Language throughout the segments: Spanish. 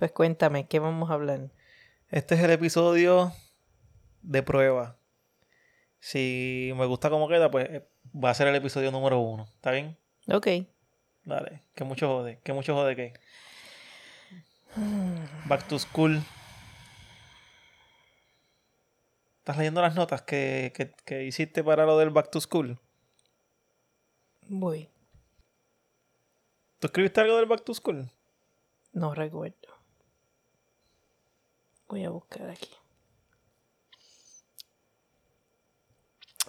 Pues cuéntame, ¿qué vamos a hablar? Este es el episodio de prueba. Si me gusta cómo queda, pues eh, va a ser el episodio número uno. ¿Está bien? Ok. Dale. Que mucho jode. Que mucho jode que. Back to school. ¿Estás leyendo las notas que, que, que hiciste para lo del back to school? Voy. ¿Tú escribiste algo del back to school? No recuerdo. Voy a buscar aquí.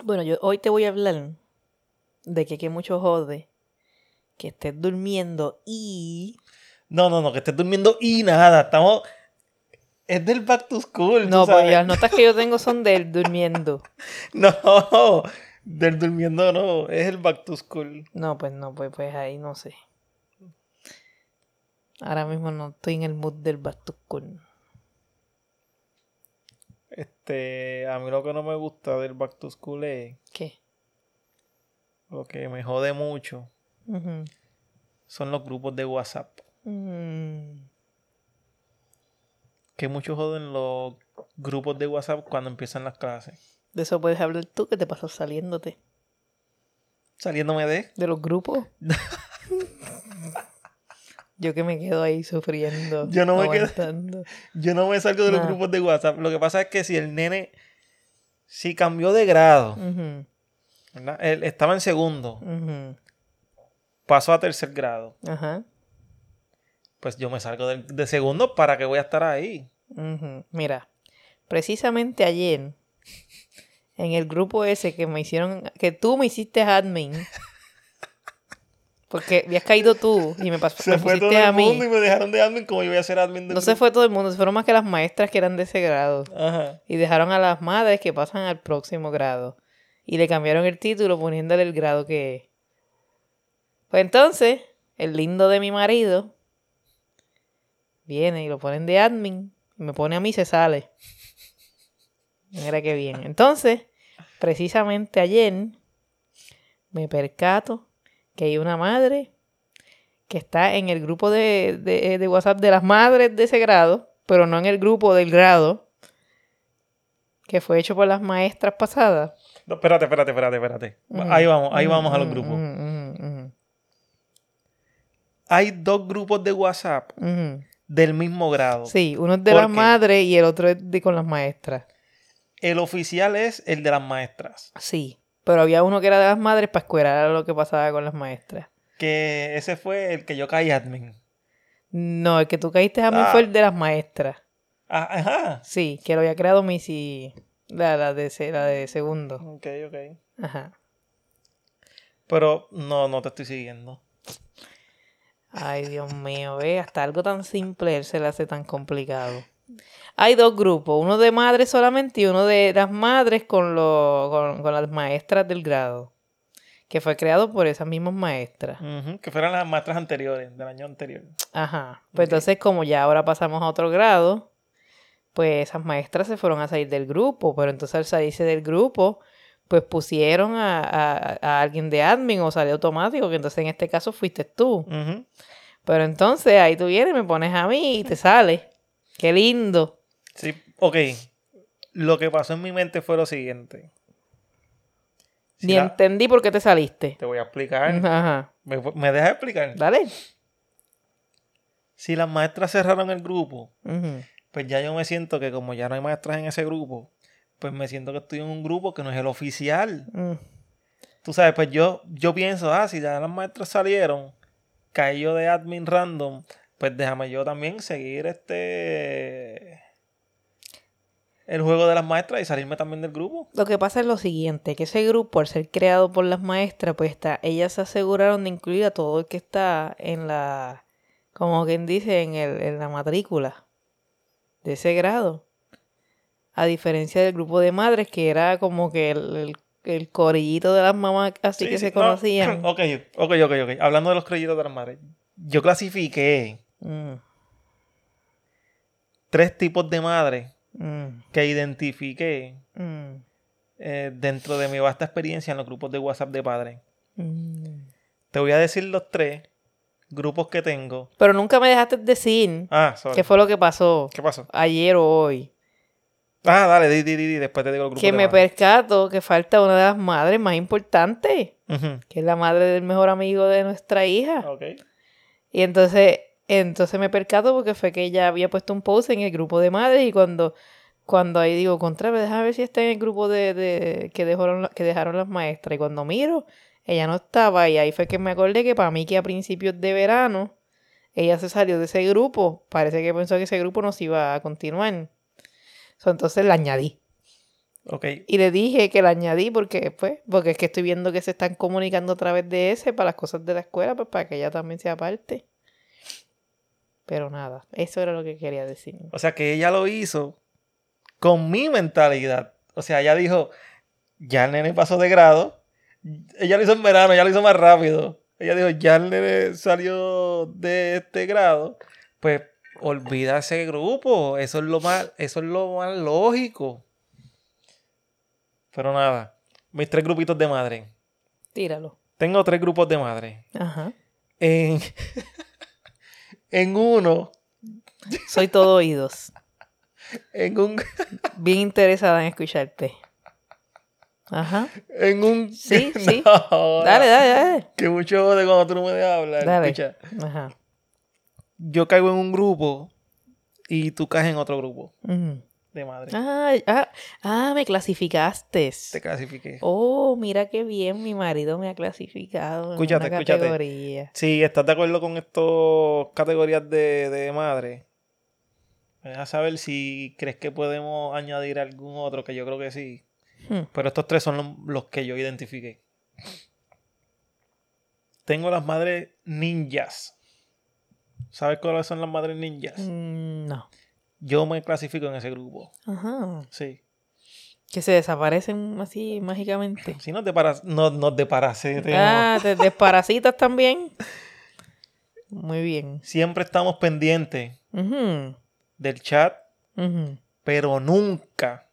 Bueno, yo hoy te voy a hablar de que que mucho jode que estés durmiendo y No, no, no, que estés durmiendo y nada. Estamos. Es del back to school. no, sabes. las notas que yo tengo son del durmiendo. No, del durmiendo no. Es el back to school. No, pues no, pues, pues ahí no sé. Ahora mismo no estoy en el mood del back to school. Este, a mí lo que no me gusta del back to school es ¿Qué? lo que me jode mucho son los grupos de WhatsApp. Mm. Que mucho joden los grupos de WhatsApp cuando empiezan las clases. De eso puedes hablar tú, que te pasas saliéndote. Saliéndome de. ¿De los grupos? Yo que me quedo ahí sufriendo. Yo no me quedo-. Yo no me salgo de los grupos de WhatsApp. Lo que pasa es que si el nene. Si cambió de grado. Él estaba en segundo, pasó a tercer grado. Ajá. Pues yo me salgo del- de, segundo para que voy a estar ahí. Mira, precisamente ayer, en el grupo ese que me hicieron, que tú me hiciste admin, porque habías caído tú y me, pas- Se me fue todo el mí. mundo y me dejaron de admin como yo voy a ser admin del No se fue todo el mundo, se fueron más que las maestras que eran de ese grado. Ajá. Y dejaron a las madres que pasan al próximo grado. Y le cambiaron el título poniéndole el grado que es. Pues entonces, el lindo de mi marido viene y lo ponen de admin. Y me pone a mí y se sale. Mira qué bien. Entonces, precisamente ayer me percato que hay una madre que está en el grupo de, de, de WhatsApp de las madres de ese grado, pero no en el grupo del grado que fue hecho por las maestras pasadas. No, espérate, espérate, espérate, espérate. Ujú. Ahí vamos, ahí Ujú, vamos a los ujú, grupos. Hay dos grupos de WhatsApp del mismo grado. Sí, uno es de ¿Por las madres y el otro es de con las maestras. El oficial es el de las maestras. Sí, pero había uno que era de las madres para escuelar a lo que pasaba con las maestras. Que ese fue el que yo caí admin. No, el que tú caíste a mí Ah. fue el de las maestras. Ah, ajá. Sí, que lo había creado Missy, la, la, de, la de segundo. Ok, ok. Ajá. Pero no, no te estoy siguiendo. Ay, Dios mío, ve, hasta algo tan simple él se le hace tan complicado. Hay dos grupos, uno de madres solamente y uno de las madres con, lo- con, con las maestras del grado, que fue creado por esas mismas maestras. Que fueran las maestras anteriores, del año anterior. Ajá. Pues entonces, como ya ahora pasamos a otro grado, pues esas maestras se fueron a salir del grupo, pero entonces al salirse del grupo, pues pusieron a, a- a alguien de admin o salió automático, que entonces en este caso fuiste tú. Pero entonces ahí tú vienes, me pones a mí y te sale. Qué lindo. Sí, ok. Lo que pasó en mi mente fue lo siguiente. Si Ni la- entendí por qué te saliste. Te voy a explicar. Ajá. ¿Me, me dejas explicar? Dale. Si las maestras cerraron el grupo, pues ya yo me siento que como ya no hay maestras en ese grupo, pues me siento que estoy en un grupo que no es el oficial. Mm. Tú sabes, pues yo, yo pienso, ah, si ya las maestras salieron, caí yo de admin random, pues déjame yo también seguir este el juego de las maestras y salirme también del grupo. Lo que pasa es lo siguiente, que ese grupo, al ser creado por las maestras, pues está, ellas se aseguraron de incluir a todo el que está en la, como quien dice, en, el, en la matrícula de ese grado. A diferencia del grupo de madres, que era como que el, el, el corillito de las mamás así Sí, que sí, se no, conocían. ok, ok, ok, ok. Hablando de los créditos de las madres. Yo clasifiqué Mm, tres tipos de madres mm, que identifiqué mm, eh, dentro de mi vasta experiencia en los grupos de WhatsApp de padres. Te voy a decir los tres grupos que tengo. Pero nunca me dejaste decir Ah, sorry. qué fue lo que pasó ¿Qué pasó? ayer o hoy. Ah, dale, di, di, di, después te digo el grupo. Que me percato que falta una de las madres más importantes, que es la madre del mejor amigo de nuestra hija. Ok. Y entonces, entonces me percato porque fue que ella había puesto un post en el grupo de madres y cuando, cuando ahí digo, contra, déjame ver si está en el grupo de, de- que, dejaron, que dejaron las maestras. Y cuando miro, ella no estaba y ahí fue que me acordé que para mí que a principios de verano ella se salió de ese grupo. Parece que pensó que ese grupo no se iba a continuar. So, entonces la añadí. Ok. Y le dije que la añadí porque, pues, porque es que estoy viendo que se están comunicando a través de ese para las cosas de la escuela, pues para que ella también sea parte. Pero nada, eso era lo que quería decir. O sea que ella lo hizo con mi mentalidad. O sea, ella dijo, ya el nene pasó de grado. Ella lo hizo en verano, ya lo hizo más rápido. Ella dijo, ya el nene salió de este grado. Pues olvida ese grupo. Eso es lo más, eso es lo más lógico. Pero nada, mis tres grupitos de madre. Tíralo. Tengo tres grupos de madre. Ajá. En, en uno, Soy todo oídos. en un, Bien interesada en escucharte. Ajá. en un. Sí, sí. Dale, dale, dale. Que mucho jode cuando tú no me dejas hablar. Dale. Escucha, Ajá. yo caigo en un grupo y tú caes en otro grupo. De madre. Ah, ah, ah, me clasificaste. Te clasifiqué. Oh, mira qué bien mi marido me ha clasificado Escúchate, en una escúchate. categoría. Si estás de acuerdo con estas categorías de, de madre, me dejas saber si crees que podemos añadir algún otro, que yo creo que sí. Hmm. Pero estos tres son los, los que yo identifiqué. Tengo las madres ninjas. ¿Sabes cuáles son las madres ninjas? Mm, No. Yo me clasifico en ese grupo. Ajá. Sí. Que se desaparecen así mágicamente. Si no te paras, no, no te parasitemos. Ah, te desparasitas también. Muy bien. Siempre estamos pendientes Ujú, del chat, ujú. pero nunca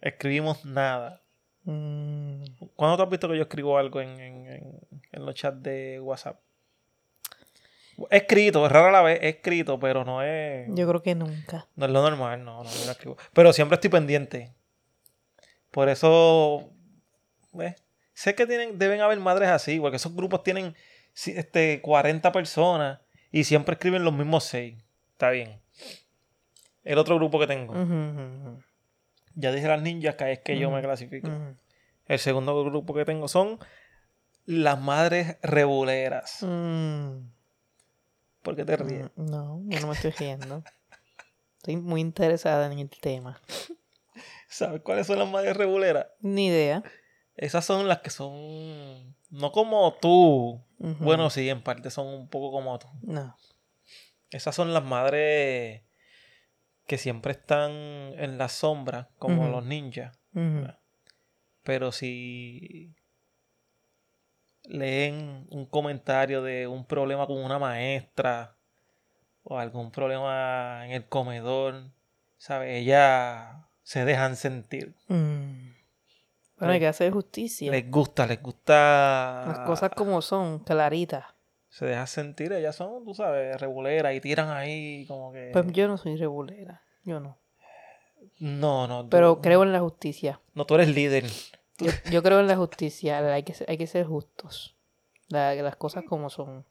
escribimos nada. Mm, ¿Cuándo tú has visto que yo escribo algo en, en- en- en los chats de WhatsApp? Escrito, es rara la vez, he escrito, pero no es, yo creo que nunca. no es lo normal, no, no, no escribo. Pero siempre estoy pendiente. Por eso, ¿ves? sé que tienen, deben haber madres así, porque esos grupos tienen este, 40 personas y siempre escriben los mismos 6. Está bien. El otro grupo que tengo, ya dije las ninjas, que es que yo me clasifico. El segundo grupo que tengo son las madres rebuleras. Mm, ¿Por qué te ríes? mm, No, yo no me estoy riendo. Estoy muy interesada en el tema. ¿Sabes cuáles son las madres rebuleras? Ni idea. Esas son las que son no como tú. Bueno, sí, en parte son un poco como tú. No. Esas son las madres que siempre están en la sombra, como los ninjas. Pero si leen un comentario de un problema con una maestra o algún problema en el comedor, ¿sabes? Ellas se dejan sentir. Mm. Bueno, hay que hacer justicia. Les gusta, les gusta. Las cosas como son, claritas. Se dejan sentir, ellas son, tú sabes, reguleras y tiran ahí como que. Pues yo no soy regulera. Yo no. no, no. tú- Pero creo en la justicia. No, tú eres líder. Yo, yo creo en la justicia. Hay que, ser- hay que ser justos. La- las cosas como son.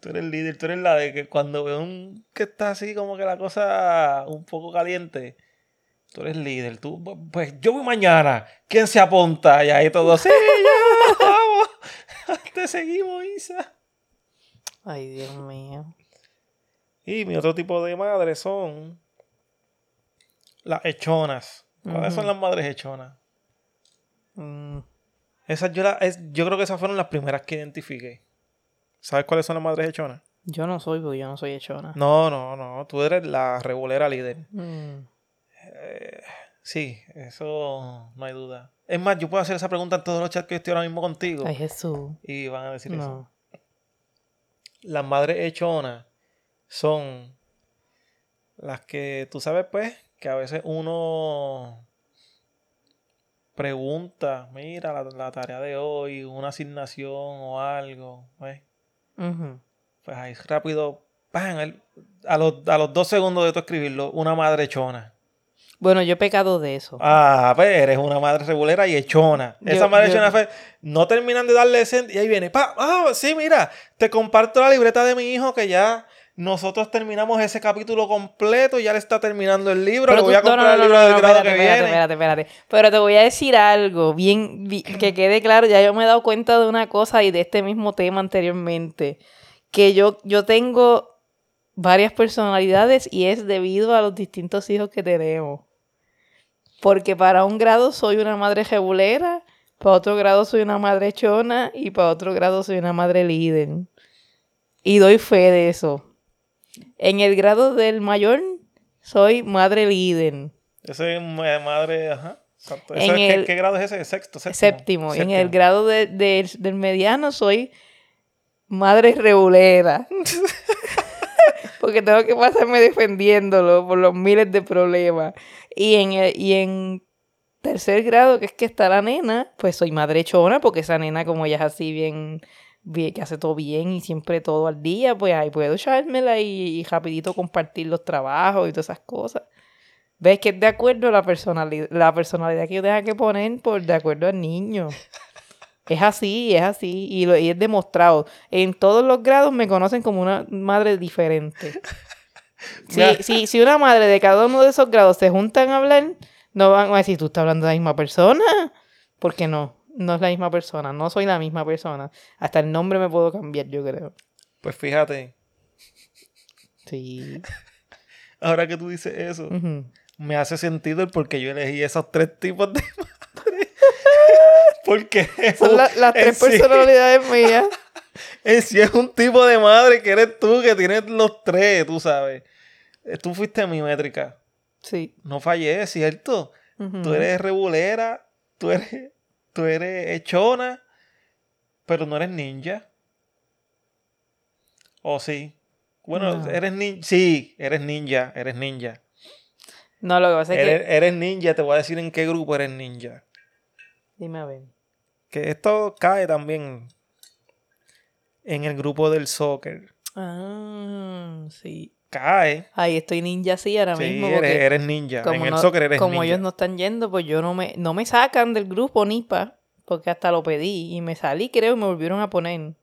Tú eres líder, tú eres la de que cuando veo un que está así como que la cosa un poco caliente, tú eres líder. Tú, pues yo voy mañana. ¿Quién se apunta? Y ahí todo, sí, ya, vamos. Te seguimos, Isa. Ay, Dios mío. Y mi otro tipo de madres son las hechonas. ¿Cuáles son las madres hechonas? Mm, Esas yo, la- es- yo creo que esas fueron las primeras que identifiqué. ¿Sabes cuáles son las madres hechonas? yo no soy, porque yo no soy hechona. No, no, no. Tú eres la revolera líder. Mm, Eh, sí, eso no hay duda. Es más, yo puedo hacer esa pregunta en todos los chats que estoy ahora mismo contigo. Ay, Jesús. Y van a decir eso. Las madres hechonas son las que tú sabes, pues, que a veces uno pregunta, mira, la, la tarea de hoy, una asignación o algo, ¿ves? Ujú. Pues ahí rápido, ¡pam! el- a, los, a los dos segundos de tú escribirlo, una madre chona. Bueno, yo he pecado de eso. Ah, pues eres una madre regulera y echona. Yo- Esa madre yo- echona fue, no terminan de darle ese, y ahí viene, pa, ah, sí, mira, te comparto la libreta de mi hijo que ya nosotros terminamos ese capítulo completo, ya le está terminando el libro, le tú- voy a no, no, comprar el libro no, del grado espérate, que espérate, viene. espérate, espérate. Pero te voy a decir algo, bien, bi- que quede claro, ya yo me he dado cuenta de una cosa y de este mismo tema anteriormente, que yo, yo tengo varias personalidades y es debido a los distintos hijos que tenemos. Porque para un grado soy una madre jebulera, para otro grado soy una madre chona y para otro grado soy una madre líder. Y doy fe de eso. En el grado del mayor soy madre líder. Ese es ma- madre, ajá. Exacto. En Ese es- ¿qué, el- qué grado es ese? Sexto, séptimo. Séptimo. En el grado de- de- del mediano soy madre regulera. Porque tengo que pasarme defendiéndolo por los miles de problemas. Y en, el- y en tercer grado, que es que está la nena, pues soy madre chona, porque esa nena, como ella es así bien que hace todo bien y siempre todo al día, pues ahí puedo echármela y, y rapidito compartir los trabajos y todas esas cosas. ¿Ves que es de acuerdo a la personalidad, la personalidad que yo tenga que poner por de acuerdo al niño? Es así, es así, y, lo, y es demostrado. En todos los grados me conocen como una madre diferente. Si, Mira. si, si una madre de cada uno de esos grados se juntan a hablar, no van a decir, tú estás hablando de la misma persona. Porque no, no es la misma persona, no soy la misma persona. Hasta el nombre me puedo cambiar, yo creo. Pues fíjate, Sí. ahora que tú dices eso, me hace sentido el por qué yo elegí esos tres tipos de madres. Porque Son la- las tres sí- personalidades mías. En sí es un tipo de madre que eres tú, que tienes los tres, tú sabes. Eh, Tú fuiste mi métrica. Sí. No fallé, cierto. Tú eres rebulera, tú eres, tú eres echona, pero no eres ninja. ¿O sí? Bueno, No. eres ninja. Sí, eres ninja, eres ninja. No, lo que pasa es Eres, que... eres ninja, te voy a decir en qué grupo eres ninja. Dime a ver. Que esto cae también en el grupo del soccer. Ah, sí. Cae. Ahí estoy ninja sí ahora Sí, mismo. eres, eres ninja. como en el no- soccer eres como ninja. ellos no están yendo, pues yo no me, no me sacan del grupo NIPA, porque hasta lo pedí y me salí, creo, y me volvieron a poner.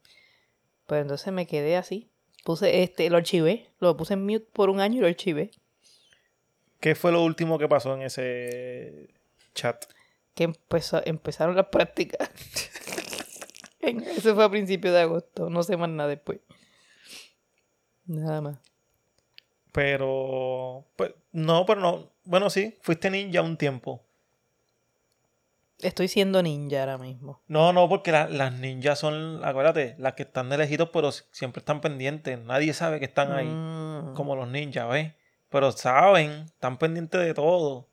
Pues entonces me quedé así. Puse este, lo archivé, lo puse en mute por un año y lo archivé. ¿Qué fue lo último que pasó en ese chat? Que empezó, empezaron las prácticas. Eso fue a principios de agosto, no sé más nada después. Nada más. Pero, pues, no, pero no. Bueno, sí, fuiste ninja un tiempo. Estoy siendo ninja ahora mismo. No, no, porque la- las ninjas son, acuérdate, las que están de lejitos, pero siempre están pendientes. Nadie sabe que están ahí, Mm, como los ninjas, ¿ves? Pero saben, están pendientes de todo.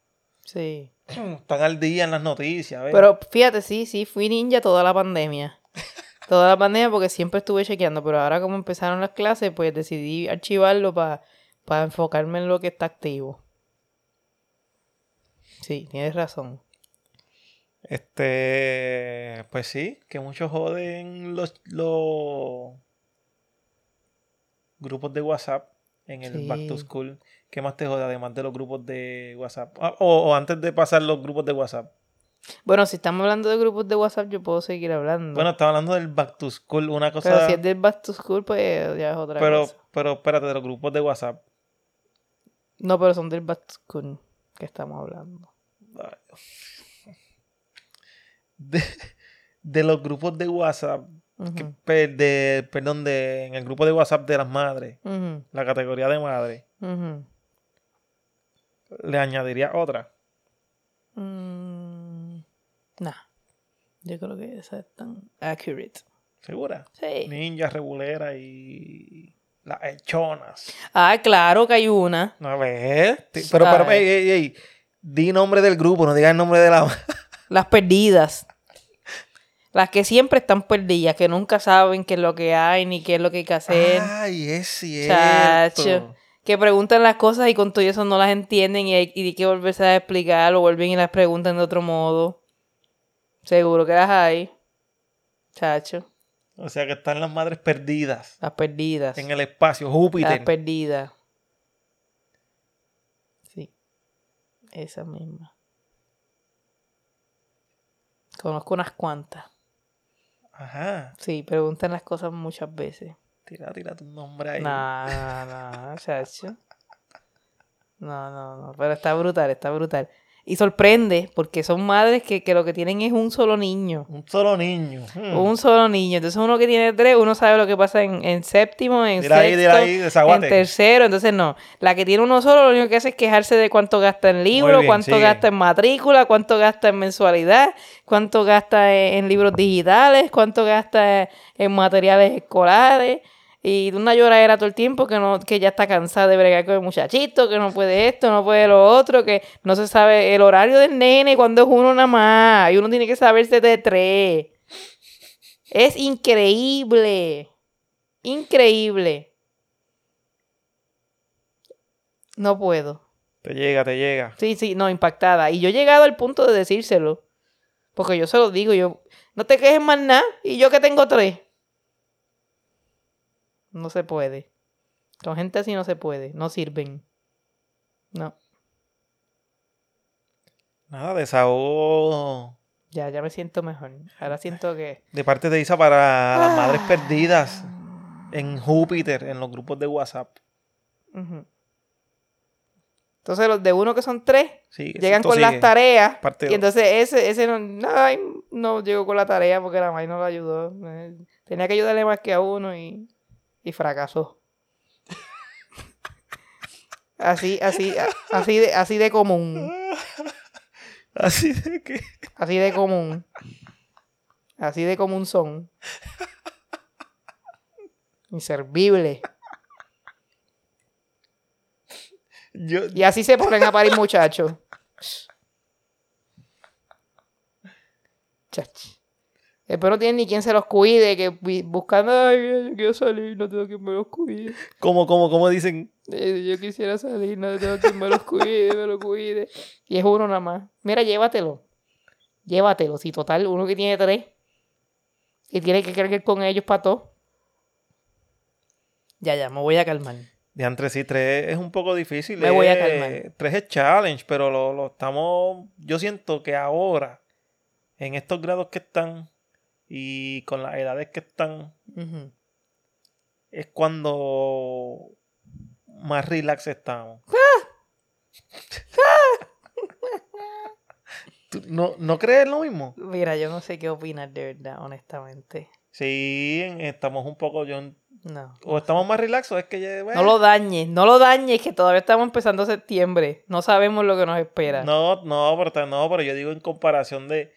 Sí. Están al día en las noticias, ¿ves? Pero fíjate, sí, sí, fui ninja toda la pandemia. Toda la pandemia porque siempre estuve chequeando, pero ahora como empezaron las clases, pues decidí archivarlo para enfocarme en lo que está activo. Sí, tienes razón. Este, pues sí, que muchos joden los, los grupos de WhatsApp en el Back to. School. ¿Qué más te jode además de los grupos de WhatsApp? Ah, o, o antes de pasar los grupos de WhatsApp. Bueno, si estamos hablando de grupos de WhatsApp, yo puedo seguir hablando. Bueno, estaba hablando del Back to School, una cosa. pero si es del Back to School, pues ya es otra pero, cosa. pero espérate, de los grupos de WhatsApp. No, pero son del School que estamos hablando. De, de los grupos de WhatsApp, que- de, perdón, de, en el grupo de WhatsApp de las madres, la categoría de madre, le añadiría otra. Mm, nah. Yo creo que esa es tan accurate. ¿Segura? Sí. Ninja, regulera y las hechonas. Ah, claro que hay una. Ver. ti- Pero, pero, Ay. ey, ey, ey, Di nombre del grupo, no digas el nombre de la. Las perdidas. Las que siempre están perdidas, que nunca saben qué es lo que hay ni qué es lo que hay que hacer. Ay, es cierto. Chacho. Que preguntan las cosas y con todo eso no las entienden y hay, y hay que volverse a explicar o vuelven y las preguntan de otro modo. Seguro que las hay. Chacho. O sea que están las madres perdidas Las perdidas. en el espacio, Las Júpiter. perdidas. Sí. Esa misma. Conozco unas cuantas. Ajá. Sí, preguntan las cosas muchas veces. Tira, tira tu nombre ahí. No, no, no, chacho. No, no, no. Pero está brutal, está brutal. Y sorprende, porque son madres que, que lo que tienen es un solo niño. Un solo niño. Hmm. Un solo niño. Entonces uno que tiene tres, uno sabe lo que pasa en, en séptimo, en Dile ahí, sexto, dile ahí, en tercero. Entonces no. La que tiene uno solo, lo único que hace es quejarse de cuánto gasta en libros, bien, cuánto sigue. gasta en matrícula, cuánto gasta en mensualidad, cuánto gasta en, en libros digitales, cuánto gasta en materiales escolares. Y una lloradera todo el tiempo que no que ya está cansada de bregar con el muchachito, que no puede esto, no puede lo otro, que no se sabe el horario del nene cuando es uno nada más. Y uno tiene que saberse de tres. Es increíble. Increíble. No puedo. Te llega, te llega. Sí, sí, no, impactada. Y yo he llegado al punto de decírselo. Porque yo se lo digo, yo, no te quejes más nada. Y yo que tengo tres. No se puede. Con gente así no se puede. No sirven. No. Nada, desahogo Ya, ya me siento mejor. Ahora siento que. de parte de Isa para las madres Ah. perdidas en Júpiter, en los grupos de WhatsApp. Entonces los de uno que son tres Sí, llegan con las tareas. Parte y entonces ese, ese no, ay, no llegó con la tarea porque la madre no lo ayudó. Eh, Tenía que ayudarle más que a uno y, y fracasó. Así, así, así de, así de común. Así de que. Así de común. Así de común son. Inservible. Yo, Y así se ponen a parir muchachos. Chach. Después no tienen ni quien se los cuide, que buscando, ay, yo quiero salir, no tengo quien me los cuide. como, como, como dicen. Eh, Yo quisiera salir, no tengo quien me los cuide, me los cuide. Y es uno nada más. Mira, llévatelo. Llévatelo. Si total, uno que tiene tres. Y tiene que cargar con ellos para todo. Ya, ya, me voy a calmar. De entre sí, tres es un poco difícil. Me voy a calmar. Tres es challenge, pero lo, lo estamos. Yo siento que ahora, en estos grados que están y con las edades que están, es cuando más relax estamos. ¿Tú no, ¿No crees lo mismo? Mira, yo no sé qué opinar de verdad, honestamente. Sí, estamos un poco. Yo, No. o estamos más relax o es que ya. No lo dañes, no lo dañes, que todavía estamos empezando septiembre. No sabemos lo que nos espera. No, no, pero, no, pero yo digo en comparación de.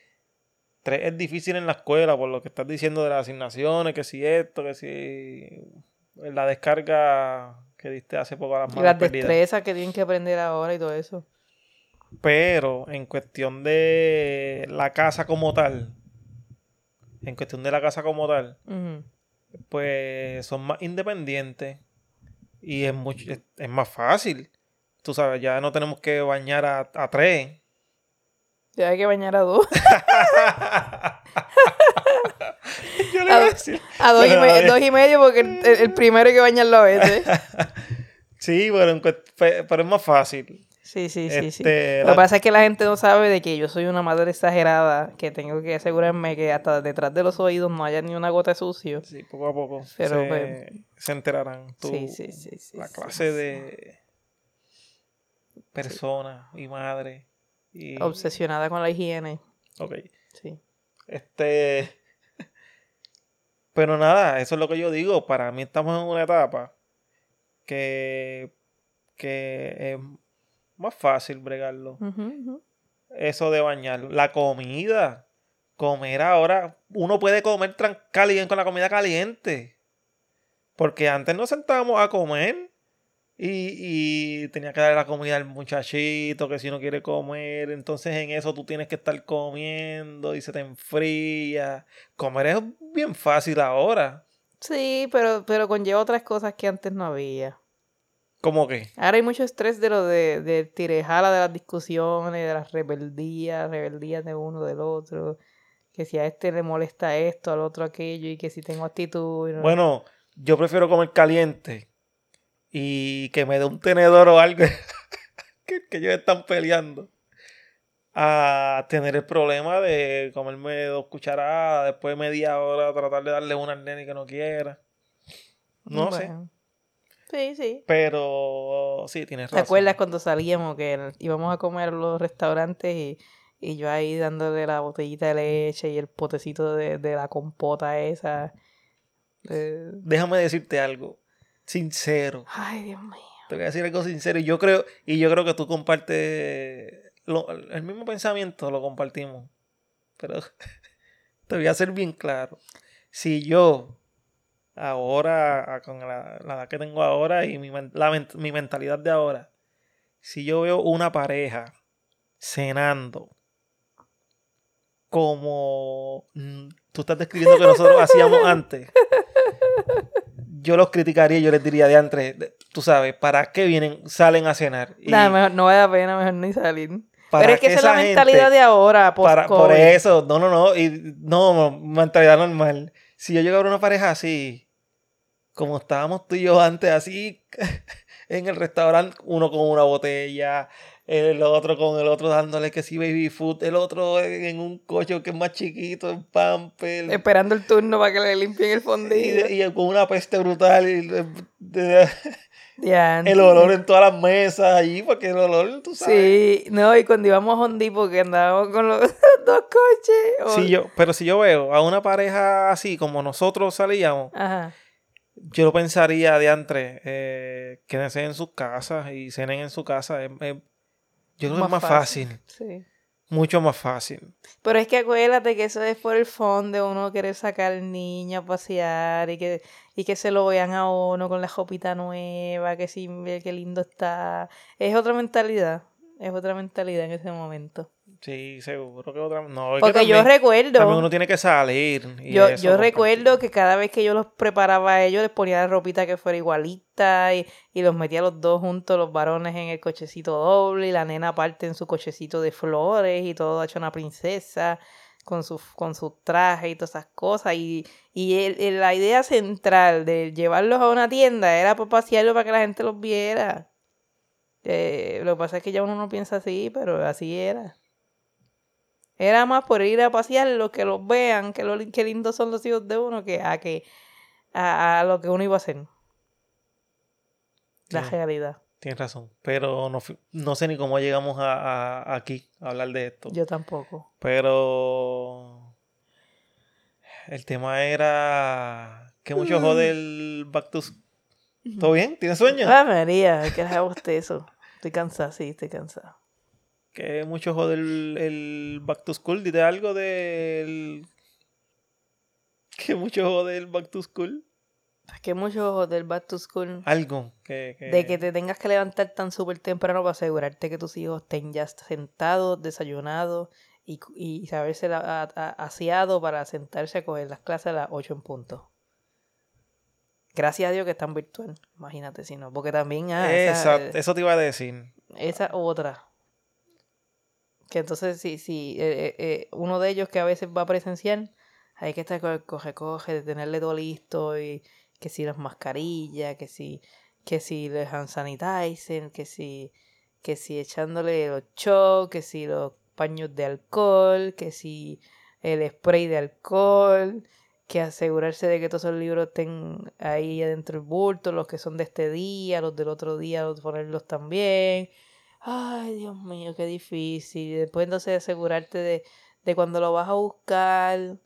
Tres es difícil en la escuela, por lo que estás diciendo de las asignaciones, que si esto, que si. La descarga que diste hace poco a las madres las destrezas que tienen que aprender ahora y todo eso. Pero en cuestión de la casa como tal, en cuestión de la casa como tal, pues son más independientes y es, mucho, es, es más fácil. Tú sabes, ya no tenemos que bañar a, a tres. Ya hay que bañar a dos. Yo le A iba a decir. A dos y, me- dos y medio porque el, el primero hay que bañarlo a veces. Sí, pero, pero es más fácil. Sí, sí, sí, sí. Este, Lo la- que pasa es que la gente no sabe de que yo soy una madre exagerada, que tengo que asegurarme que hasta detrás de los oídos no haya ni una gota de sucio. Sí, poco a poco Pero, se, pues, se enterarán. Tú, sí, sí, sí, sí, La clase de persona y madre. Y, Obsesionada con la higiene. Ok. Sí. Este. Pero nada, eso es lo que yo digo. Para mí estamos en una etapa que, que es más fácil bregarlo. Eso de bañar. La comida. Comer ahora. Uno puede comer caliente con la comida caliente. Porque antes nos sentábamos a comer. Y, y tenía que darle la comida al muchachito, que si no quiere comer, entonces en eso tú tienes que estar comiendo y se te enfría. Comer es bien fácil ahora. Sí, pero, pero conlleva otras cosas que antes no había. ¿Cómo que? Ahora hay mucho estrés de lo de, de tirejala, de las discusiones, de las rebeldías, rebeldías de uno del otro. Que si a este le molesta esto, al otro aquello, y que si tengo actitud. y no- Bueno, yo prefiero comer caliente y que me dé un tenedor o algo que, que ellos están peleando a tener el problema de comerme dos cucharadas, después de media hora tratar de darle una al nene que no quiera. No sé. Sí, sí. pero sí, tienes ¿Te razón. acuerdas cuando salíamos que íbamos a comer a los restaurantes y, y yo ahí dándole la botellita de leche y el potecito de, de la compota esa? Eh, Déjame decirte algo sincero. Ay, Dios mío. Te voy a decir algo sincero y yo creo y yo creo que tú compartes lo- el mismo pensamiento, lo compartimos. Pero te voy a ser bien claro. Si yo ahora, con la, la edad que tengo ahora y mi, la mi mentalidad de ahora, si yo veo una pareja cenando como mm, tú estás describiendo que nosotros hacíamos antes, yo los criticaría y yo les diría de antes, tú sabes, ¿para qué vienen, salen a cenar? Y mejor, no vale la pena, mejor ni salir. ¿para Pero es que esa es la mentalidad gente- de ahora, para, por eso, no, no, no, y no, mentalidad normal. Si yo llegara a una pareja así, como estábamos tú y yo antes, así, en el restaurante, uno con una botella, el otro con el otro dándole que sí baby food, el otro en un coche que es más chiquito, en pamper, Esperando el turno para que le limpien el fondillo. y con una peste brutal, y de- de- el olor en todas las mesas allí, porque el olor, tú sabes. Sí, no, y cuando íbamos a Hondi porque andábamos con los dos coches. Si yo, pero si yo veo a una pareja así como nosotros salíamos, Ajá. yo lo pensaría de antes, eh, quédense en sus casas y cenen en su casa. es- es- yo creo que es más fácil. Sí. mucho más fácil. Pero es que acuérdate que eso es por el fondo de uno querer sacar al niño a pasear y que, y que se lo vean a uno con la jopita nueva, que sí, qué lindo está. Es otra mentalidad, es otra mentalidad en ese momento. Sí, seguro que otra. No, Porque yo recuerdo... También uno tiene que salir. y Yo, eso, yo recuerdo que cada vez que yo los preparaba a ellos, les ponía la ropita que fuera igualita y, y los metía los dos juntos, los varones en el cochecito doble y la nena aparte en su cochecito de flores y todo hecho una princesa con su, con su traje y todas esas cosas. Y, y el- el- la idea central de llevarlos a una tienda era para pasearlos para que la gente los viera. Eh, lo que pasa es que ya uno no piensa así, pero así era. Era más por ir a pasearlos, que los vean, que lo, qué lindos son los hijos de uno, que a que a, a lo que uno iba a hacer. La Sí. realidad. Tienes razón. Pero no, no sé ni cómo llegamos a, a- aquí a hablar de esto. Yo tampoco. Pero. El tema era. Que mucho jode el back to. ¿Todo bien? ¿Tienes sueño? Ah, María, que hago usted eso. Estoy cansada, sí, estoy cansada. Que mucho jode el, el back to school. Dite algo del. Que mucho jode el back to school. Que mucho del back to school. Algo. Que, que- De que te tengas que levantar tan súper temprano para asegurarte que tus hijos estén ya sentados, desayunados y, y saberse la- a- a- aseado para sentarse a coger las clases a las 8 en punto. Gracias a Dios que están virtual. Imagínate si no. Porque también. Ah, esa, Exacto, eso te iba a decir. esa otra. Que entonces, si, si eh, eh, uno de ellos que a veces va a presenciar, hay que estar con el coge-coge, de tenerle todo listo, y que si las mascarillas, que si, que si los hand que si, que si echándole los chocs, que si los paños de alcohol, que si el spray de alcohol, que asegurarse de que todos esos libros estén ahí adentro del bulto, los que son de este día, los del otro día, los ponerlos también. Ay, Dios mío, qué difícil. Después entonces asegurarte de, de cuando lo vas a buscar,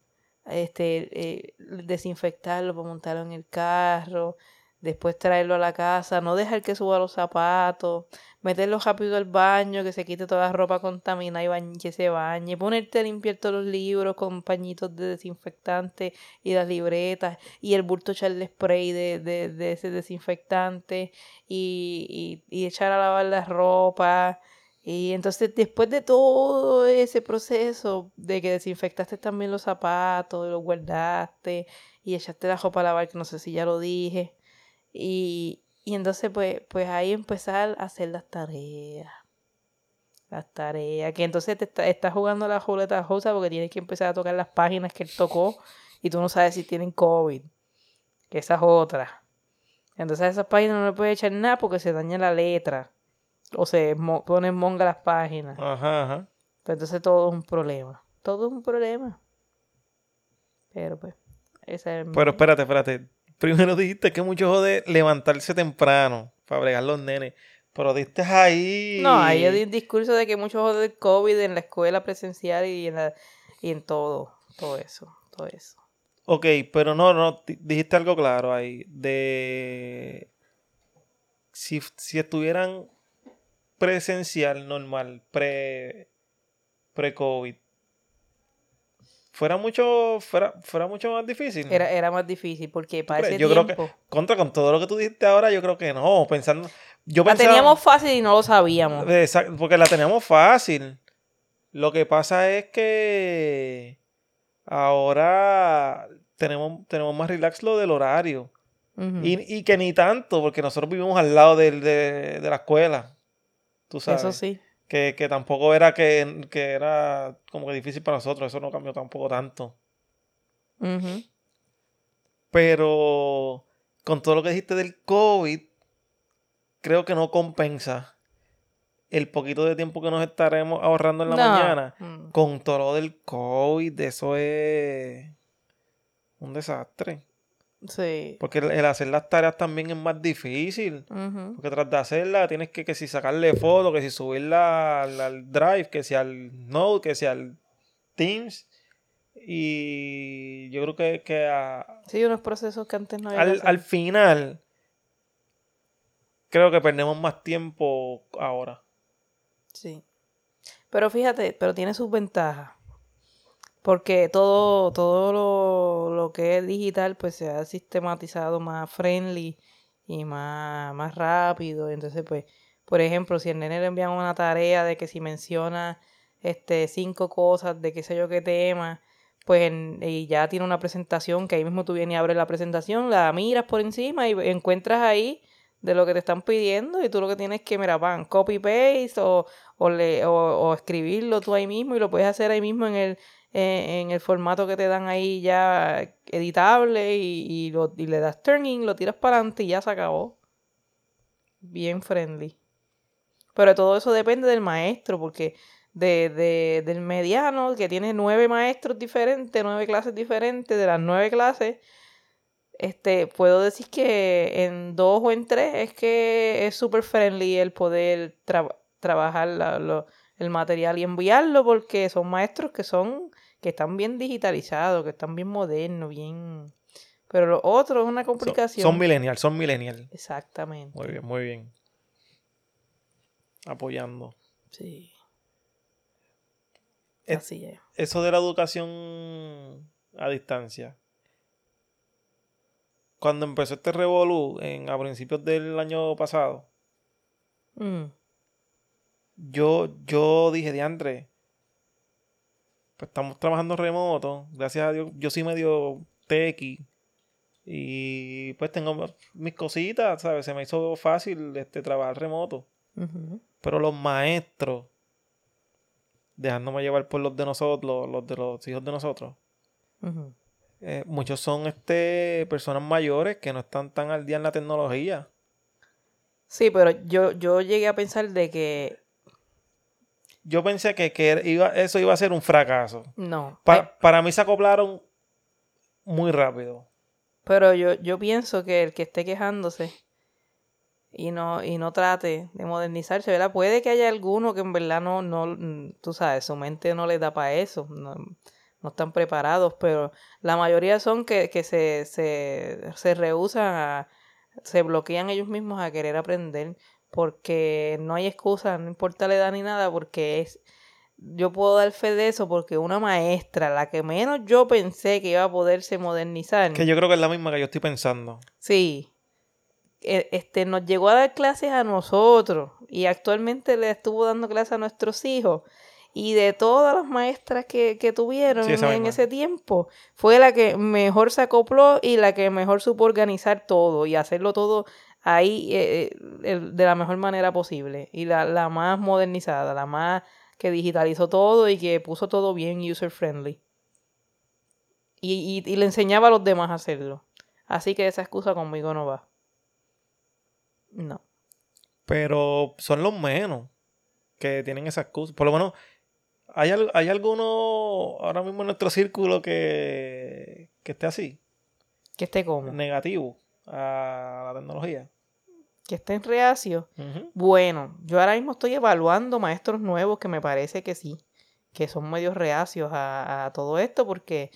este, eh, desinfectarlo para montarlo en el carro, después traerlo a la casa, no dejar que suba los zapatos, meterlo rápido al baño, que se quite toda la ropa contaminada y que se bañe, ponerte a limpiar todos los libros con pañitos de desinfectante y las libretas y el bulto echarle spray de, de, de ese desinfectante y, y, y echar a lavar la ropa. Y entonces después de todo ese proceso de que desinfectaste también los zapatos, los guardaste y echaste la ropa a lavar, que no sé si ya lo dije, y, y entonces pues, pues ahí empezar a hacer las tareas. Las tareas. Que entonces te está, estás jugando la ruleta rusa porque tienes que empezar a tocar las páginas que él tocó y tú no sabes si tienen COVID. Que esa es otra. Entonces a esas páginas no le puedes echar nada porque se daña la letra. O se mo- ponen monga las páginas. Ajá, ajá. Pues entonces todo es un problema. Todo es un problema. Pero pues, esa es mi- Pero espérate, espérate. Primero dijiste que mucho jode levantarse temprano para bregar los nenes. Pero diste ahí. No, ahí yo di un discurso de que mucho jode del COVID en la escuela presencial y en, la- y en todo. Todo eso. Todo eso. Ok, pero no, no, di- dijiste algo claro ahí. De. Si, si estuvieran presencial, normal, pre. Pre-COVID. Fuera mucho. Fuera, fuera mucho más difícil. Era, era más difícil porque para ese Yo creo tiempo que- Contra con todo lo que tú dijiste ahora, yo creo que no. Pensando. Yo la pensaba- teníamos fácil y no lo sabíamos. Exacto, porque la teníamos fácil. Lo que pasa es que ahora tenemos, tenemos más relax lo del horario. Y, y que ni tanto, porque nosotros vivimos al lado del- de, de la escuela. Tú sabes. Eso sí. Que, que tampoco era que, que era como que difícil para nosotros. Eso no cambió tampoco tanto. Pero con todo lo que dijiste del COVID, creo que no compensa el poquito de tiempo que nos estaremos ahorrando en la No. mañana Mm. con todo lo del COVID. Eso es un desastre. Sí. Porque el, el hacer las tareas también es más difícil. Porque tras de hacerla tienes que, que si sacarle fotos, que si subirla al, al Drive, que si al Node, que si al Teams. Y yo creo que, que a- Sí, unos procesos que antes no había. al, al final, creo que perdemos más tiempo ahora. Sí. Pero fíjate, pero tiene sus ventajas. Porque todo, todo lo, lo que es digital, pues se ha sistematizado más friendly y más, más rápido. Entonces, pues, por ejemplo, si el nene le envían una tarea de que si menciona este cinco cosas de qué sé yo qué tema, pues en- y ya tiene una presentación que ahí mismo tú vienes y abres la presentación, la miras por encima y encuentras ahí de lo que te están pidiendo y tú lo que tienes que, mira, van, copy paste o, o, le- o, o escribirlo tú ahí mismo y lo puedes hacer ahí mismo en el, eh, en el formato que te dan ahí ya editable y, lo, y le das turning, lo tiras para adelante y ya se acabó. Bien friendly. Pero todo eso depende del maestro, porque de, de- del mediano, que tiene nueve maestros diferentes, nueve clases diferentes, de las nueve clases, este, puedo decir que en dos o en tres es que es súper friendly el poder tra- trabajar la- el material y enviarlo, porque son maestros que son, que están bien digitalizados, que están bien modernos, bien... Pero lo otro es una Son, complicación. son millennial, son millennial. Exactamente. Muy bien, muy bien. Apoyando. Sí. Es- Así es. Eso de la educación a distancia. Cuando empezó este revolú en, a principios del año pasado, Mm, yo, yo dije, diantre, pues estamos trabajando remoto, gracias a Dios, yo sí medio tequi y pues tengo mis cositas, ¿sabes? Se me hizo fácil este trabajar remoto, pero los maestros, dejándome llevar por los de nosotros, los de los hijos de nosotros, eh, muchos son este personas mayores que no están tan al día en la tecnología. Sí, pero yo, yo llegué a pensar de que Yo pensé que, que iba, eso iba a ser un fracaso. no. Pa- para mí se acoplaron muy rápido. pero yo, yo pienso que el que esté quejándose y no, y no trate de modernizarse, ¿verdad? Puede que haya alguno que en verdad no, no, tú sabes, su mente no le da para eso, no, no están preparados, pero la mayoría son que, que se, se, se rehusan a, se bloquean ellos mismos a querer aprender, porque no hay excusa, no importa la edad ni nada, porque es, yo puedo dar fe de eso, porque una maestra, la que menos yo pensé que iba a poderse modernizar, Que yo creo que es la misma que yo estoy pensando. Sí. E- Este, nos llegó a dar clases a nosotros y actualmente le estuvo dando clases a nuestros hijos. Y de todas las maestras que, que tuvieron Sí, en misma. ese tiempo, fue la que mejor se acopló y la que mejor supo organizar todo y hacerlo todo ahí eh, eh, de la mejor manera posible y la, la más modernizada, la más que digitalizó todo y que puso todo bien user friendly. Y, y, y, le enseñaba a los demás a hacerlo. Así que esa excusa conmigo no va. No. Pero son los menos que tienen esa excusa. Por lo menos, ¿hay, hay alguno ahora mismo en nuestro círculo que, que esté así? Que esté como. Negativo a la tecnología. Que estén reacios. Bueno, yo ahora mismo estoy evaluando maestros nuevos que me parece que sí, que son medios reacios a, todo esto, porque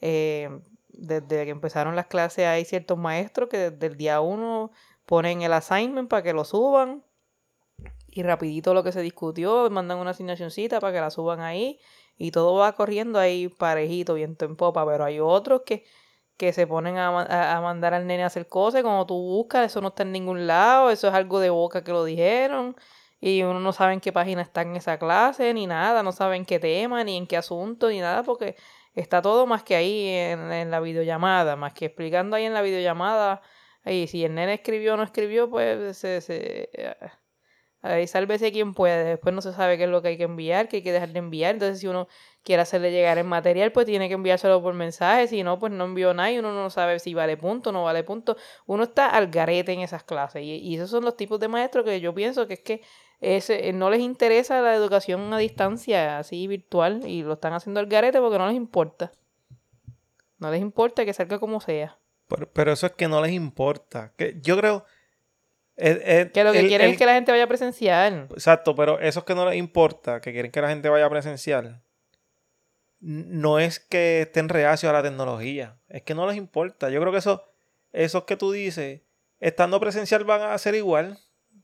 eh, desde que empezaron las clases hay ciertos maestros que desde el día uno ponen el assignment para que lo suban y rapidito lo que se discutió, mandan una asignacióncita para que la suban ahí y todo va corriendo ahí parejito, viento en popa, pero hay otros que que se ponen a, mandar al nene a hacer cosas, como tú buscas, eso no está en ningún lado, eso es algo de boca que lo dijeron, y uno no sabe en qué página está en esa clase, ni nada, no sabe en qué tema, ni en qué asunto, ni nada, porque está todo más que ahí en, en la videollamada, más que explicando ahí en la videollamada, y si el nene escribió o no escribió, pues se, se Ahí sálvese quien puede. Después no se sabe qué es lo que hay que enviar, qué hay que dejar de enviar. Entonces, si uno quiere hacerle llegar el material, pues tiene que enviárselo por mensaje. Si no, pues no envió nada y uno no sabe si vale punto o no vale punto. Uno está al garete en esas clases. Y, esos son los tipos de maestros que yo pienso que es que ese, no les interesa la educación a distancia, así virtual, y lo están haciendo al garete porque no les importa. No les importa que salga como sea. Pero, pero eso es que no les importa. Que yo creo que lo que quieren es que la gente vaya presencial. Exacto, pero eso es que no les importa, que quieren que la gente vaya presencial. No es que estén reacios a la tecnología, es que no les importa. Yo creo que eso, esos que tú dices, estando presencial van a ser igual,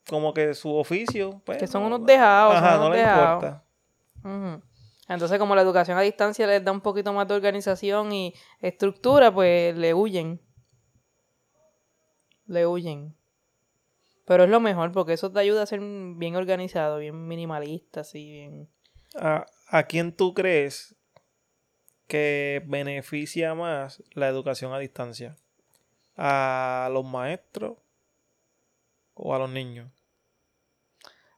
como que su oficio. Pues, que son unos dejados. Ajá, no les importa. Entonces, como la educación a distancia les da un poquito más de organización y estructura, pues le huyen. Le huyen. Pero es lo mejor porque eso te ayuda a ser bien organizado, bien minimalista, así, bien... ¿A, ¿A quién tú crees que beneficia más la educación a distancia? ¿A los maestros o a los niños?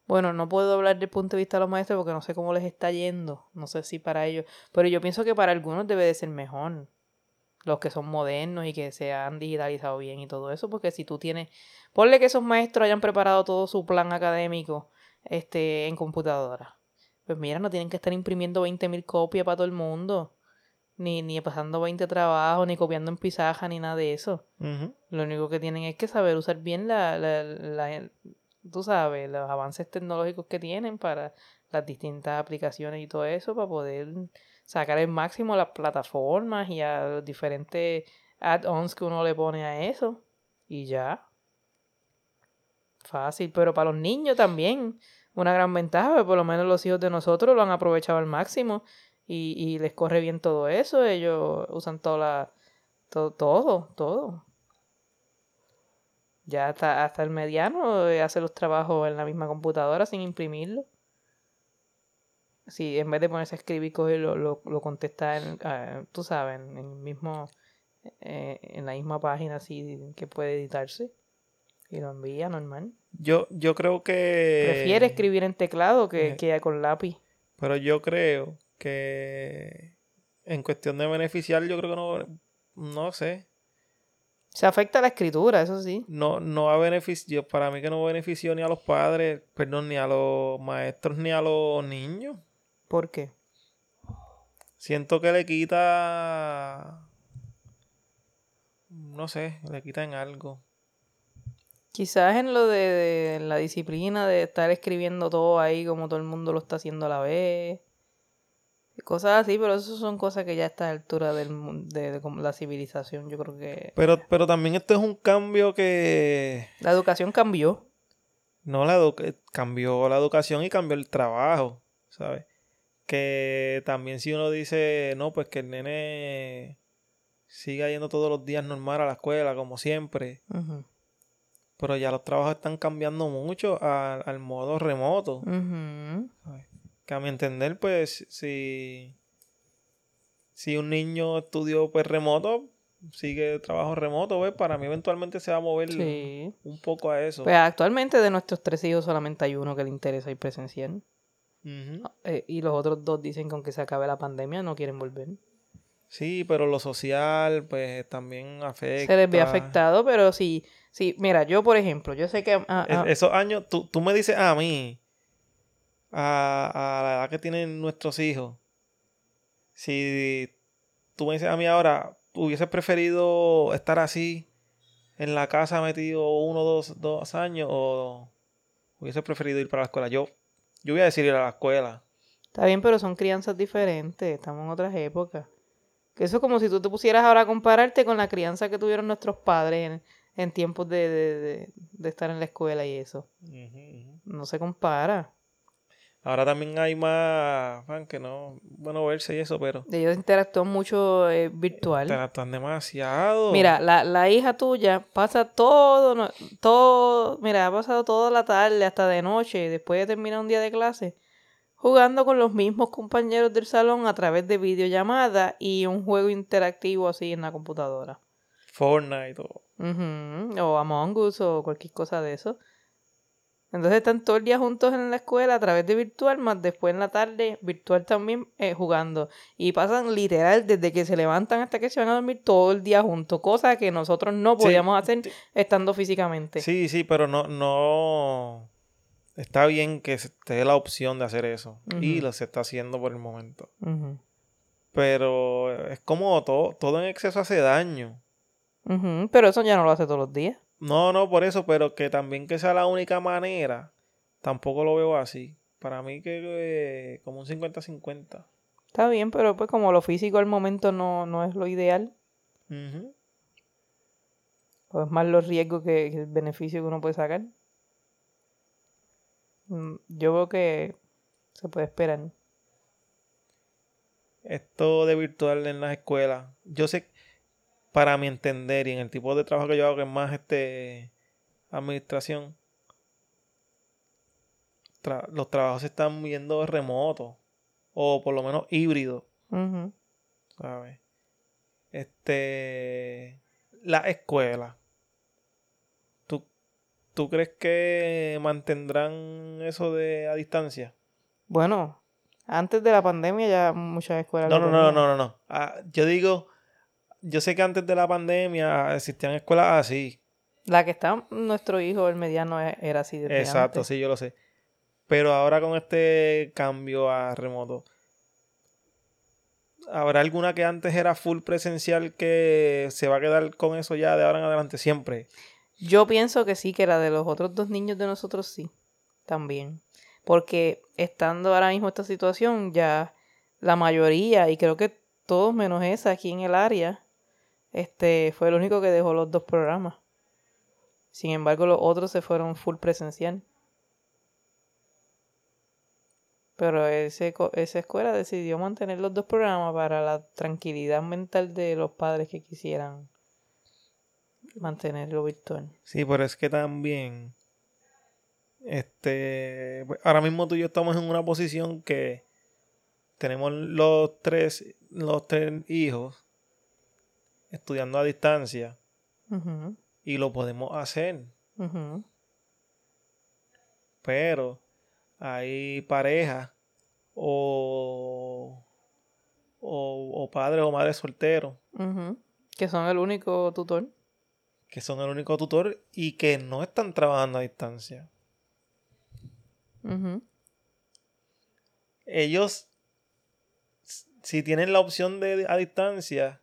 Bueno, no puedo hablar del punto de vista de los maestros porque no sé cómo les está yendo. No sé si para ellos. Pero yo pienso que para algunos debe de ser mejor los que son modernos y que se han digitalizado bien y todo eso, porque si tú tienes, ponle que esos maestros hayan preparado todo su plan académico este, en computadora. Pues mira, no tienen que estar imprimiendo 20.000 copias para todo el mundo, ni, ni pasando 20 trabajos, ni copiando en pisaja, ni nada de eso. Lo único que tienen es que saber usar bien la, la, la, tú sabes, los avances tecnológicos que tienen para las distintas aplicaciones y todo eso, para poder sacar el máximo a las plataformas y a los diferentes add-ons que uno le pone a eso. Y ya. Fácil, pero para los niños también. Una gran ventaja, por lo menos los hijos de nosotros lo han aprovechado al máximo y, y les corre bien todo eso. Ellos usan toda la, todo, todo, todo. Ya hasta, hasta el mediano hace los trabajos en la misma computadora sin imprimirlo. Sí, en vez de ponerse a escribir, coge lo, lo, lo contesta, en, ah, tú sabes, en, el mismo, eh, en la misma página así que puede editarse. Y lo envía normal. Yo, yo creo que... Prefiere escribir en teclado que, eh, que con lápiz. Pero yo creo que en cuestión de beneficiar, yo creo que no, no sé. Se afecta la escritura, eso sí. No, no ha beneficio, para mí que no benefició ni a los padres, perdón, ni a los maestros, ni a los niños. ¿Por qué? Siento que le quita. No sé, le quita en algo. Quizás en lo de, la disciplina de estar escribiendo todo ahí como todo el mundo lo está haciendo a la vez. Cosas así, pero eso son cosas que ya está a la altura del, de, de, la civilización, yo creo que... Pero, pero también esto es un cambio que... La educación cambió. No, la cambió la educación y cambió el trabajo, ¿sabes? Que también si uno dice, no, pues que el nene siga yendo todos los días normal a la escuela, como siempre. Pero ya los trabajos están cambiando mucho al modo remoto. Que a mi entender, pues, si, si un niño estudió pues remoto, sigue trabajo remoto, ¿ves? Para mí eventualmente se va a mover Sí. un poco a eso. Pues actualmente de nuestros tres hijos solamente hay uno que le interesa ir presencial. Eh, y los otros dos dicen que aunque se acabe la pandemia no quieren volver. Sí, pero lo social, pues también afecta. Se les ve afectado, pero sí, sí, mira, yo por ejemplo, yo sé que... ah, Es- ah, esos años, tú, tú me dices a mí, a, a la edad que tienen nuestros hijos, si tú me dices a mí ahora, hubieses preferido estar así en la casa metido uno, dos, dos años o hubieses preferido ir para la escuela. Yo, yo voy a decir ir a la escuela. Está bien, pero son crianzas diferentes, estamos en otras épocas. Que eso es como si tú te pusieras ahora a compararte con la crianza que tuvieron nuestros padres en, en tiempos de, de- de- de estar en la escuela y eso. No se compara. Ahora también hay más, fan, que no, bueno verse y eso, pero Ellos interactúan mucho eh, virtual. interactúan demasiado. Mira, la, la hija tuya pasa todo, todo, mira, ha pasado toda la tarde hasta de noche, después de terminar un día de clase, jugando con los mismos compañeros del salón a través de videollamada y un juego interactivo así en la computadora. Fortnite o... Ujú, O Among Us o cualquier cosa de eso. Entonces están todo el día juntos en la escuela a través de virtual, más después en la tarde virtual también eh, jugando. Y pasan literal desde que se levantan hasta que se van a dormir todo el día juntos, cosa que nosotros no Sí, podíamos hacer estando físicamente. Sí, sí, pero no, no. Está bien que se te dé la opción de hacer eso. Y lo se está haciendo por el momento. Pero es como todo, todo en exceso hace daño. Pero eso ya no lo hace todos los días. No, no por eso, pero que también que sea la única manera, tampoco lo veo así. Para mí que eh, como un 50-50. Está bien, pero pues como lo físico al momento no, no es lo ideal, Ujú. pues más los riesgos que, que el beneficio que uno puede sacar. Mm, Yo veo que se puede esperar. Esto de virtual en las escuelas, yo sé, para mi entender y en el tipo de trabajo que yo hago, que es más este administración, tra- los trabajos se están viendo remotos o por lo menos híbridos. ¿sabes? Este, la escuela, ¿tú, ¿tú crees que mantendrán eso de a distancia? Bueno, antes de la pandemia ya muchas escuelas No, no, no, no, no, no. Ah, yo digo, yo sé que antes de la pandemia existían escuelas así. La que está nuestro hijo, el mediano, e- era así desde Exacto, antes. sí, yo lo sé. Pero ahora con este cambio a remoto, ¿habrá alguna que antes era full presencial que se va a quedar con eso ya de ahora en adelante siempre? Yo pienso que sí, que la de los otros dos niños de nosotros sí, también. Porque estando ahora mismo esta situación, ya la mayoría, y creo que todos menos esa aquí en el área, este, fue el único que dejó los dos programas. Sin embargo, los otros se fueron full presencial. Pero ese, esa escuela decidió mantener los dos programas para la tranquilidad mental de los padres que quisieran mantenerlo virtual. Sí, pero es que también, este, pues, ahora mismo tú y yo estamos en una posición que tenemos los tres, los tres hijos estudiando a distancia y lo podemos hacer, pero hay parejas o, o, o padres o madres solteros Que son el único tutor. que son el único tutor y que no están trabajando a distancia. Ellos, si tienen la opción de a distancia,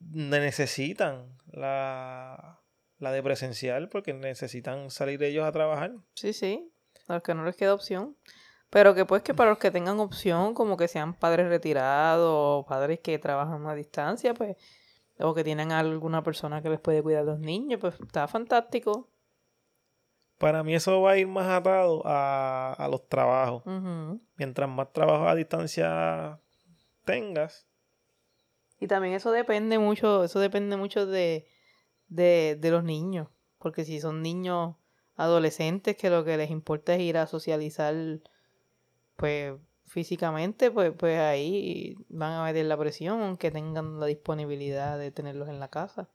necesitan la, la de presencial porque necesitan salir ellos a trabajar. Sí, sí. A los que no les queda opción. Pero que pues que para los que tengan opción, como que sean padres retirados o padres que trabajan a distancia, pues, o que tienen alguna persona que les puede cuidar a los niños, pues está fantástico. Para mí eso va a ir más atado a, a los trabajos. Mientras más trabajo a distancia tengas, Y también eso depende mucho, eso depende mucho de, de, de los niños. Porque si son niños adolescentes que lo que les importa es ir a socializar, pues físicamente, pues, pues ahí van a meter la presión, aunque tengan la disponibilidad de tenerlos en la casa.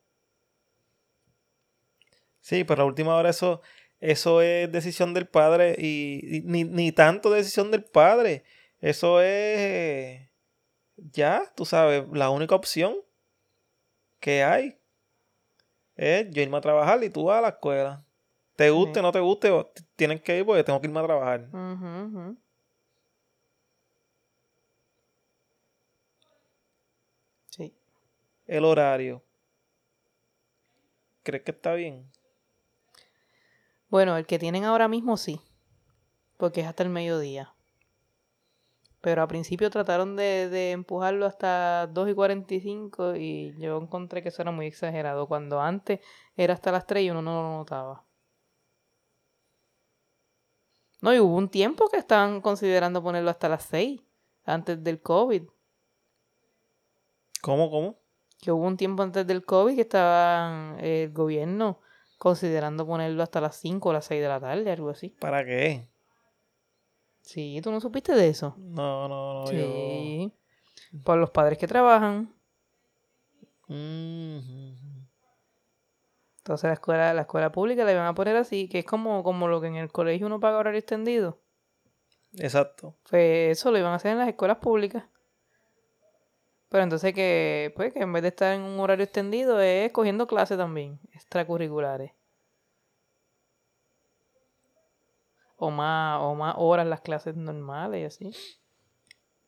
Sí, pero a última hora eso, eso es decisión del padre y, y ni, ni tanto decisión del padre. Eso es ya, tú sabes, la única opción que hay es yo irme a trabajar y tú vas a la escuela. Te guste, o no te guste, tienes que ir porque tengo que irme a trabajar. Sí. El horario. ¿Crees que está bien? Bueno, el que tienen ahora mismo sí. Porque es hasta el mediodía. Pero al principio trataron de, de, empujarlo hasta 2 y 45 y yo encontré que eso era muy exagerado. Cuando antes era hasta las 3 y uno no lo notaba. No, y hubo un tiempo que estaban considerando ponerlo hasta las 6, antes del COVID. ¿Cómo, cómo? Que hubo un tiempo antes del COVID que estaba el gobierno considerando ponerlo hasta las 5 o las 6 de la tarde, algo así. ¿Para qué? Sí, ¿tú no supiste de eso? No, no, no. Sí. Por los padres que trabajan. Entonces la escuela, la escuela pública la iban a poner así, que es como, como lo que en el colegio uno paga horario extendido. Exacto. Pues eso lo iban a hacer en las escuelas públicas. Pero entonces que, pues, que en vez de estar en un horario extendido es cogiendo clases también, extracurriculares. O más, o más horas las clases normales y así.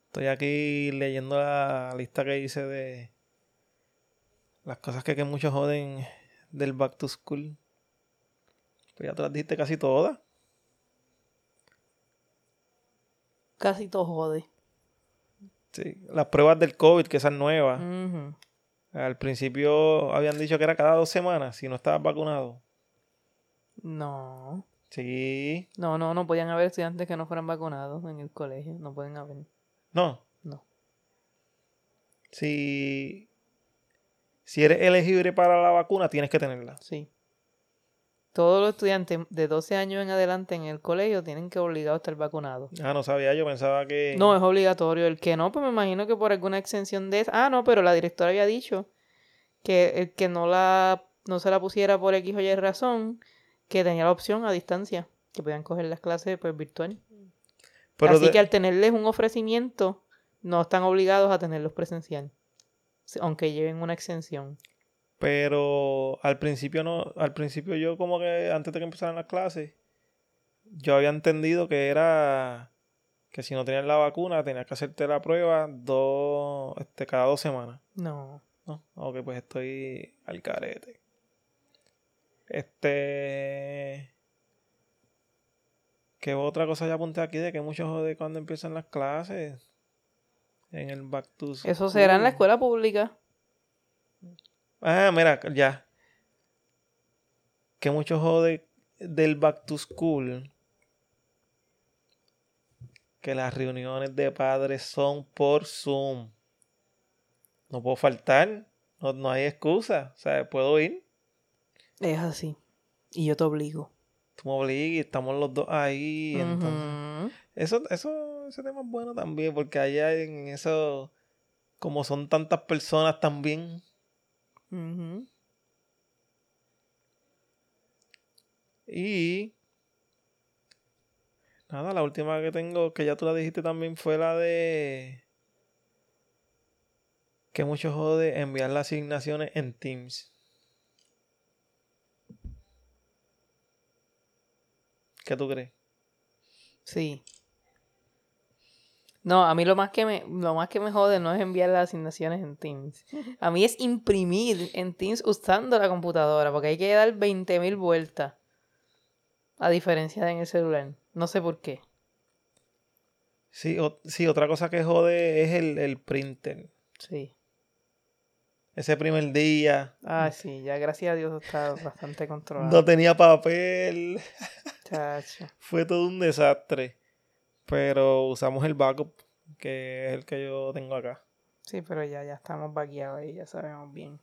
Estoy aquí leyendo la lista que hice de las cosas que, que muchos joden del back to school. Pues ya te las dijiste casi todas. Casi todo jode. Sí, las pruebas del COVID, que esas nuevas. Al principio habían dicho que era cada dos semanas si no estabas vacunado. No. Sí. No, no, no podían haber estudiantes que no fueran vacunados en el colegio. No pueden haber. No. No. Si si eres elegible para la vacuna, tienes que tenerla. Sí. Todos los estudiantes de 12 años en adelante en el colegio tienen que obligado a estar vacunados. Ah, no sabía, yo pensaba que... No, es obligatorio. El que no, pues me imagino que por alguna exención de... Ah, no, pero la directora había dicho que el que no, la, no se la pusiera por X o Y razón, que tenía la opción a distancia, que podían coger las clases pues virtual. Así que al tenerles un ofrecimiento, no están obligados a tenerlos presencial aunque lleven una exención. Pero al principio no, al principio yo como que antes de que empezaran las clases, yo había entendido que era que si no tenías la vacuna tenías que hacerte la prueba dos, este, cada dos semanas. No. No, ok, pues estoy al carete. Este. ¿Qué otra cosa ya apunté aquí de que muchos jode cuando empiezan las clases? en el Back to School. Eso será en la escuela pública. Ah, mira, ya. Que mucho jode del Back to School. Que las reuniones de padres son por Zoom. No puedo faltar. No, hay excusa. O sea, puedo ir. Es así. Y yo te obligo. Tú me obligas y estamos los dos ahí. eso, eso ese tema es bueno también, porque allá en eso, como son tantas personas también. Y nada, la última que tengo, que ya tú la dijiste también, fue la de que mucho jode enviar las asignaciones en Teams. ¿Qué tú crees? Sí. No, a mí lo más que me, lo más que me jode no es enviar las asignaciones en Teams. A mí es imprimir en Teams usando la computadora, porque hay que dar 20.000 vueltas. A diferencia de en el celular. No sé por qué. Sí, sí otra cosa que jode es el, el printer. Sí. Ese primer día. Ah, sí, ya gracias a Dios está bastante controlado. No tenía papel. Fue todo un desastre. Pero usamos el backup, que es el que yo tengo acá. Sí, pero ya, ya estamos vaqueados ahí, ya sabemos bien.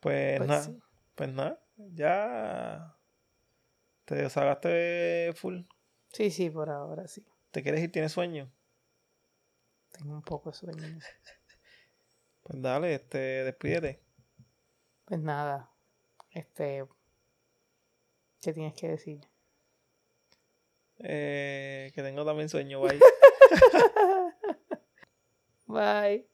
Pues, pues nada, pues nada, ya te desagaste full. Sí, sí, por ahora sí. ¿Te quieres ir? ¿Tienes sueño? Tengo un poco de sueño. Pues dale, este, despídete. Pues nada, este, ¿qué tienes que decir? Eh, que tengo también sueño, bye. Bye.